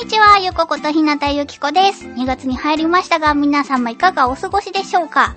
にちは、ゆこことひなたゆきこです。2月に入りましたが、皆様いかがお過ごしでしょうか？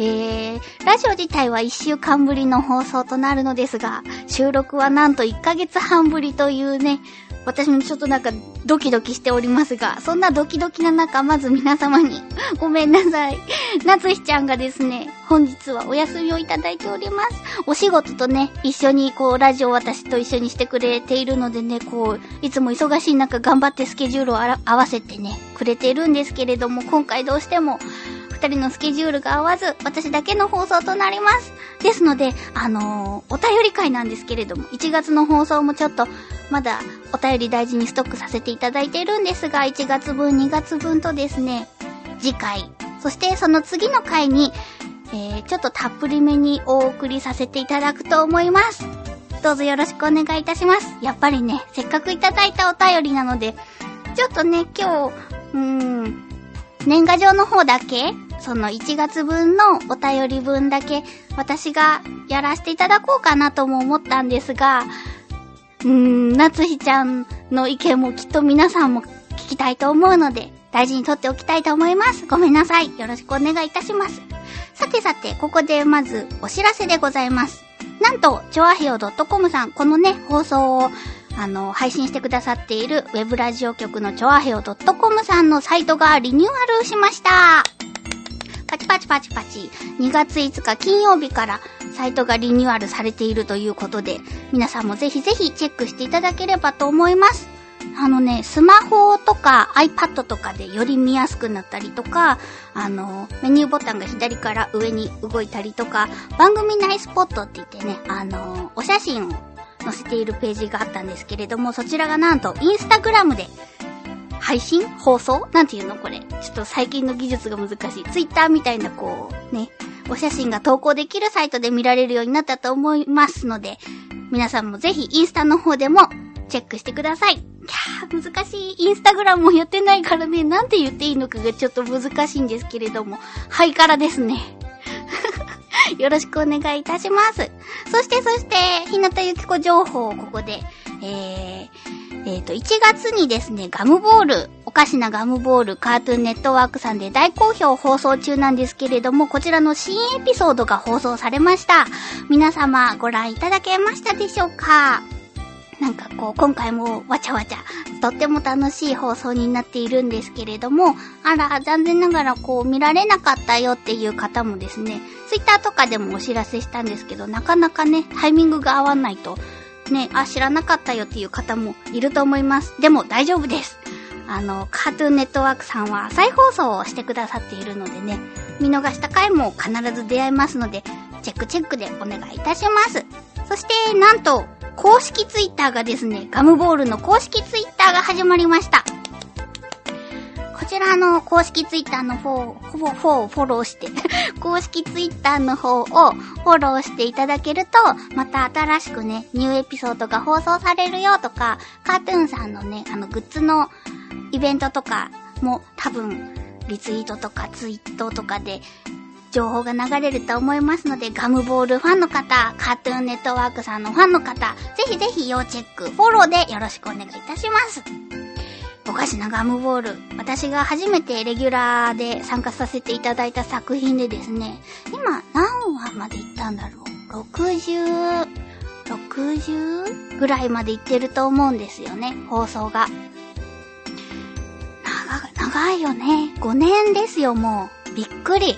えー、ラジオ自体は1週間ぶりの放送となるのですが、収録はなんと1ヶ月半ぶりというね、私もちょっとなんかドキドキしておりますが、そんなドキドキな中、まず皆様に ごめんなさい。なつひちゃんがですね、本日はお休みをいただいております。お仕事とね、一緒にこう、ラジオ私と一緒にしてくれているのでね、こう、いつも忙しい中頑張ってスケジュールを合わせてね、くれているんですけれども、今回どうしても、二人のスケジュールが合わず、私だけの放送となります。ですので、あのーお便り会なんですけれども、1月の放送もちょっと、まだお便り大事にストックさせていただいているんですが、1月分、2月分とですね、次回、そしてその次の回に、えー、ちょっとたっぷりめにお送りさせていただくと思います。どうぞよろしくお願いいたします。やっぱりね、せっかくいただいたお便りなので、ちょっとね、今日、うーん、年賀状の方だけ、その1月分のお便り分だけ、私がやらせていただこうかなとも思ったんですが、うーん、夏日ちゃんの意見もきっと皆さんも聞きたいと思うので、大事にとっておきたいと思います。ごめんなさい。よろしくお願いいたします。さてさて、ここでまずお知らせでございます。なんと、ちょあへよ .com さん、このね、放送を、あの、配信してくださっているウェブラジオ局のちょあへよ .com さんのサイトがリニューアルしました。パチパチパチパチ。2月5日金曜日からサイトがリニューアルされているということで、皆さんもぜひぜひチェックしていただければと思います。あのね、スマホとか iPad とかでより見やすくなったりとか、あの、メニューボタンが左から上に動いたりとか、番組内スポットって言ってね、あの、お写真を載せているページがあったんですけれども、そちらがなんとインスタグラムで配信放送？なんていうのこれ。ちょっと最近の技術が難しい。ツイッターみたいなこう、ね、お写真が投稿できるサイトで見られるようになったと思いますので、皆さんもぜひインスタの方でもチェックしてください。いやー、難しい。インスタグラムもやってないからね、なんて言っていいのかがちょっと難しいんですけれども、ハイカラですね。よろしくお願いいたします。そして、そして、ひなたゆきこ情報をここで、えー、えっ、と、1月にですね、ガムボール、おかしなガムボール、カートゥーンネットワークさんで大好評放送中なんですけれども、こちらの新エピソードが放送されました。皆様、ご覧いただけましたでしょうか？なんかこう、今回もわちゃわちゃ、とっても楽しい放送になっているんですけれども、あら、残念ながらこう、見られなかったよっていう方もですね、ツイッターとかでもお知らせしたんですけど、なかなかね、タイミングが合わないと、ね、あ、知らなかったよっていう方もいると思います。でも大丈夫です。あの、カートゥーンネットワークさんは再放送をしてくださっているのでね、見逃した回も必ず出会えますので、チェックチェックでお願いいたします。そして、なんと、公式ツイッターがですね、ガムボールの公式ツイッターが始まりました。こちらの公式ツイッターの方、ほぼ、フォー、フォローして、公式ツイッターの方をフォローしていただけると、また新しくね、ニューエピソードが放送されるよとか、カートゥーンさんのね、あの、グッズのイベントとかも多分、リツイートとかツイートとかで、情報が流れると思いますので、ガムボールファンの方、カートゥーンネットワークさんのファンの方、ぜひぜひ要チェック、フォローでよろしくお願いいたします。おかしなガムボール。私が初めてレギュラーで参加させていただいた作品でですね、今何話まで行ったんだろう ?60、60ぐらいまで行ってると思うんですよね、放送が。長、長いよね。5年ですよ、もう。びっくり。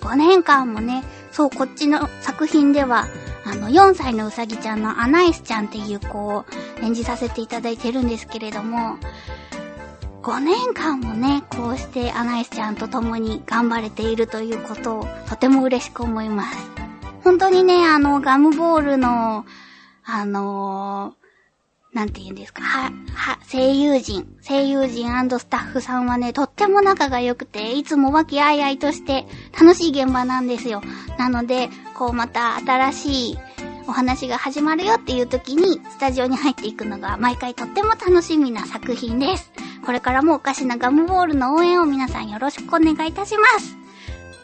5年間もね、そう、こっちの作品では、あの、4歳のうさぎちゃんのアナイスちゃんっていう子を演じさせていただいてるんですけれども、5年間もね、こうしてアナイスちゃんと共に頑張れているということをとても嬉しく思います。本当にね、あの、ガムボールの、あのー、なんて言うんですか、は、は、声優陣、声優陣スタッフさんはね、とっても仲が良くて、いつも和気あいあいとして楽しい現場なんですよ。なので、こうまた新しいお話が始まるよっていう時に、スタジオに入っていくのが毎回とっても楽しみな作品です。これからもおかしなガムボールの応援を皆さんよろしくお願いいたします。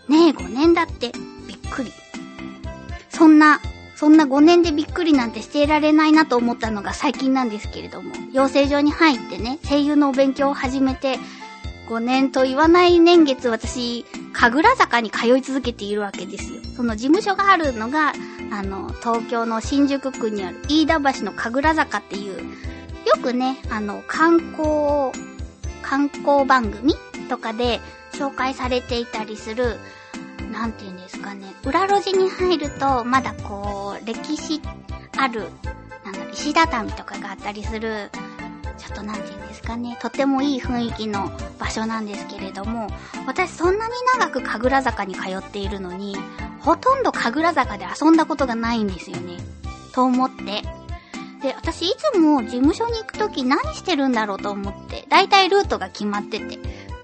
ねえ、5年だって、びっくり。そんな、そんな5年でびっくりなんてしていられないなと思ったのが最近なんですけれども、養成所に入ってね、声優のお勉強を始めて、5年と言わない年月私、神楽坂に通い続けているわけですよ。その事務所があるのが、あの、東京の新宿区にある飯田橋の神楽坂っていう、よくね、あの、観光、観光番組とかで紹介されていたりする、なんて言うんですかね、裏路地に入ると、まだこう、歴史ある、なんだ、石畳とかがあったりする、ちょっとなんて言うんですかね、とてもいい雰囲気の場所なんですけれども、私そんなに長く神楽坂に通っているのに、ほとんど神楽坂で遊んだことがないんですよね。と思って。で、私いつも事務所に行くとき何してるんだろうと思って、だいたいルートが決まってて、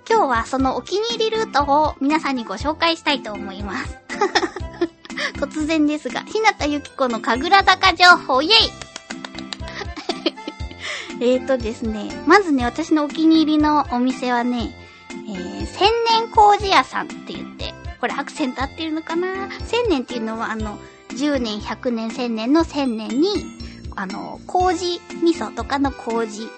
今日はそのお気に入りルートを皆さんにご紹介したいと思います。突然ですが、ひなたゆきこの神楽坂情報、イェイ えーとですね、まずね、私のお気に入りのお店はね、えー、千年工事屋さんって言って、これアクセント合ってるのかな？千年っていうのはあの、10年、100年、1000年の1000年に、あの、麹味噌とかの麹の、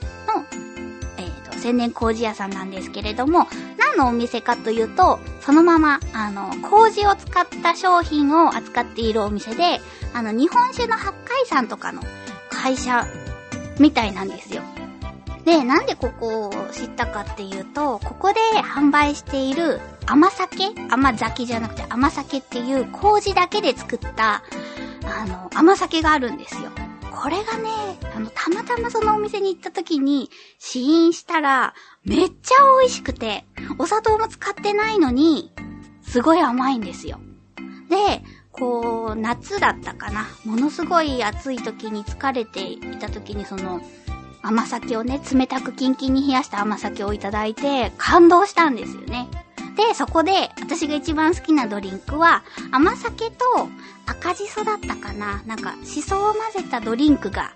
えっ、ー、と、千年麹屋さんなんですけれども、何のお店かというと、そのまま、あの、麹を使った商品を扱っているお店で、あの、日本酒の八海山とかの会社みたいなんですよ。で、なんでここを知ったかっていうと、ここで販売している甘酒甘酒じゃなくて甘酒っていう麹だけで作った、あの、甘酒があるんですよ。これがね、あの、たまたまそのお店に行った時に試飲したら、めっちゃ美味しくて、お砂糖も使ってないのに、すごい甘いんですよ。で、こう、夏だったかな。ものすごい暑い時に疲れていた時にその、甘酒をね、冷たくキンキンに冷やした甘酒をいただいて、感動したんですよね。で、そこで、私が一番好きなドリンクは、甘酒と赤じそだったかな。なんか、シソを混ぜたドリンクが、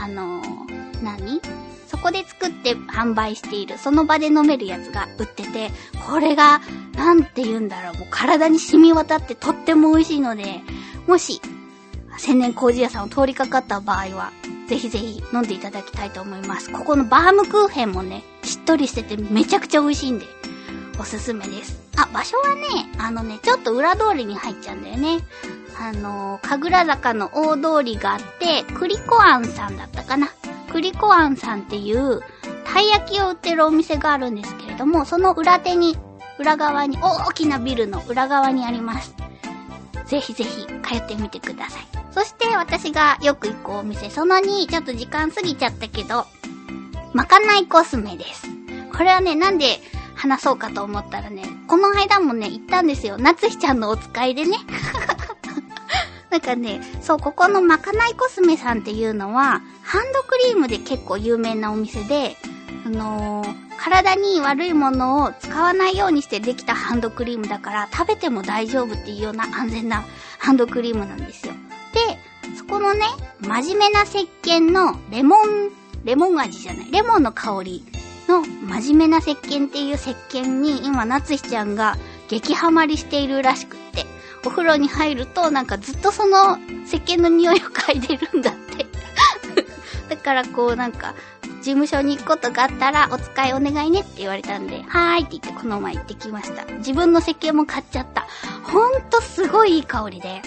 あのー、何？そこで作って販売している、その場で飲めるやつが売ってて、これが、なんて言うんだろう、もう体に染み渡ってとっても美味しいので、もし、千年麹屋さんを通りかかった場合は、ぜひぜひ飲んでいただきたいと思います。ここのバームクーヘンもね、しっとりしててめちゃくちゃ美味しいんで、おすすめです。あ、場所はね、あのね、ちょっと裏通りに入っちゃうんだよね。あのー、神楽坂の大通りがあって、クリコアンさんだったかな。クリコアンさんっていう、たい焼きを売ってるお店があるんですけれども、その裏手に、裏側に、大きなビルの裏側にあります。ぜひぜひ通ってみてください。そして私がよく行くお店、その2、ちょっと時間過ぎちゃったけど、まかないコスメです。これはね、なんで話そうかと思ったらね、この間もね、行ったんですよ。夏日ちゃんのお使いでね。なんかね、そう、ここのまかないコスメさんっていうのは、ハンドクリームで結構有名なお店で、あのー、体に悪いものを使わないようにしてできたハンドクリームだから、食べても大丈夫っていうような安全なハンドクリームなんですよ。で、そこのね、真面目な石鹸のレモン、レモン味じゃない、レモンの香りの真面目な石鹸っていう石鹸に今、夏日ちゃんが激ハマりしているらしくって、お風呂に入るとなんかずっとその石鹸の匂いを嗅いでるんだって だからこうなんか、事務所に行くことがあったら、お使いお願いねって言われたんで、はーいって言ってこの前行ってきました。自分の石鹸も買っちゃった。ほんとすごいいい香りで。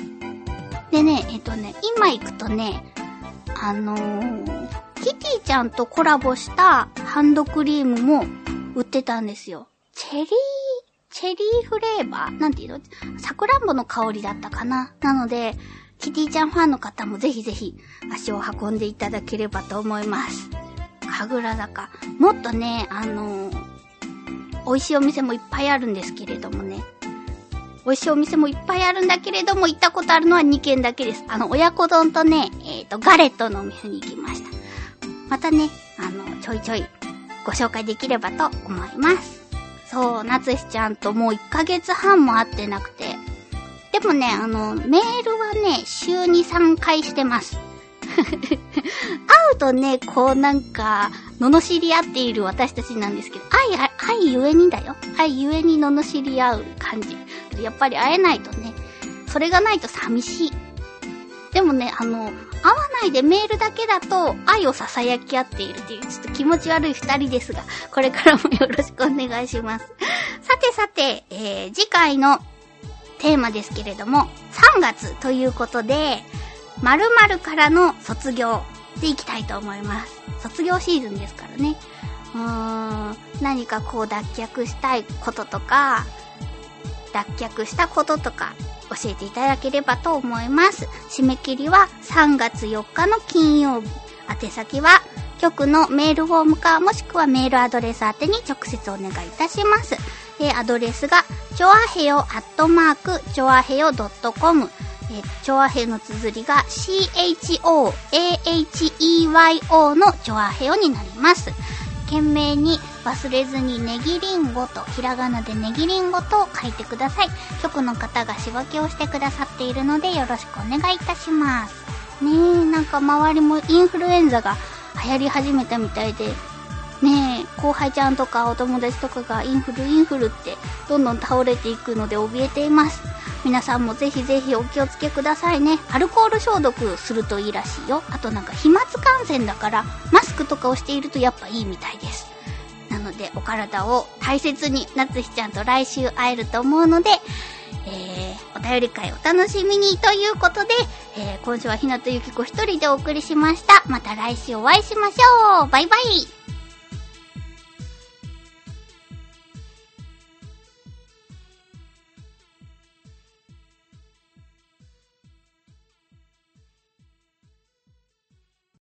でね、えっとね、今行くとね、あのー、キティちゃんとコラボしたハンドクリームも売ってたんですよ。チェリー、チェリーフレーバー？なんていうの？さくらんぼの香りだったかな？なので、キティちゃんファンの方もぜひぜひ足を運んでいただければと思います。神楽坂。もっとね、あのー、美味しいお店もいっぱいあるんですけれどもね。美味しいお店もいっぱいあるんだけれども、行ったことあるのは2軒だけです。あの、親子丼とね、えっ、ー、と、ガレットのお店に行きました。またね、あの、ちょいちょいご紹介できればと思います。そう、なつしちゃんともう1ヶ月半も会ってなくて。でもね、あの、メールはね、週に3回してます。会うとね、こうなんか、罵り合っている私たちなんですけど、愛、愛ゆえにだよ。愛ゆえに罵り合う感じ。やっぱり会えないとね、それがないと寂しい。でもね、あの、会わないでメールだけだと愛を囁き合っているっていう、ちょっと気持ち悪い二人ですが、これからもよろしくお願いします。さてさて、えー、次回のテーマですけれども、3月ということで、〇〇からの卒業でいきたいと思います。卒業シーズンですからね。うーん、何かこう脱却したいこととか、脱却したこととか、教えていただければと思います。締め切りは3月4日の金曜日。宛先は局のメールフォームかもしくはメールアドレス宛てに直接お願いいたします。で、アドレスが、ちょあへよアットマーク、ちょあへよ .com。えチョアヘヨの綴りが CHOAHEYO のチョアヘヨになります。懸命に忘れずにネギリンゴと、ひらがなでネギリンゴと書いてください。局の方が仕分けをしてくださっているのでよろしくお願いいたします。ねえ、なんか周りもインフルエンザが流行り始めたみたいで、ねえ、後輩ちゃんとかお友達とかがインフルインフルってどんどん倒れていくので怯えています。皆さんもぜひぜひお気をつけくださいね。アルコール消毒するといいらしいよ。あとなんか飛沫感染だからマスクとかをしているとやっぱいいみたいです。のでお体を大切に夏日ちゃんと来週会えると思うので、えー、お便り会お楽しみにということで、えー、今週はひなとゆきこ一人でお送りしました。また来週お会いしましょうバイバイ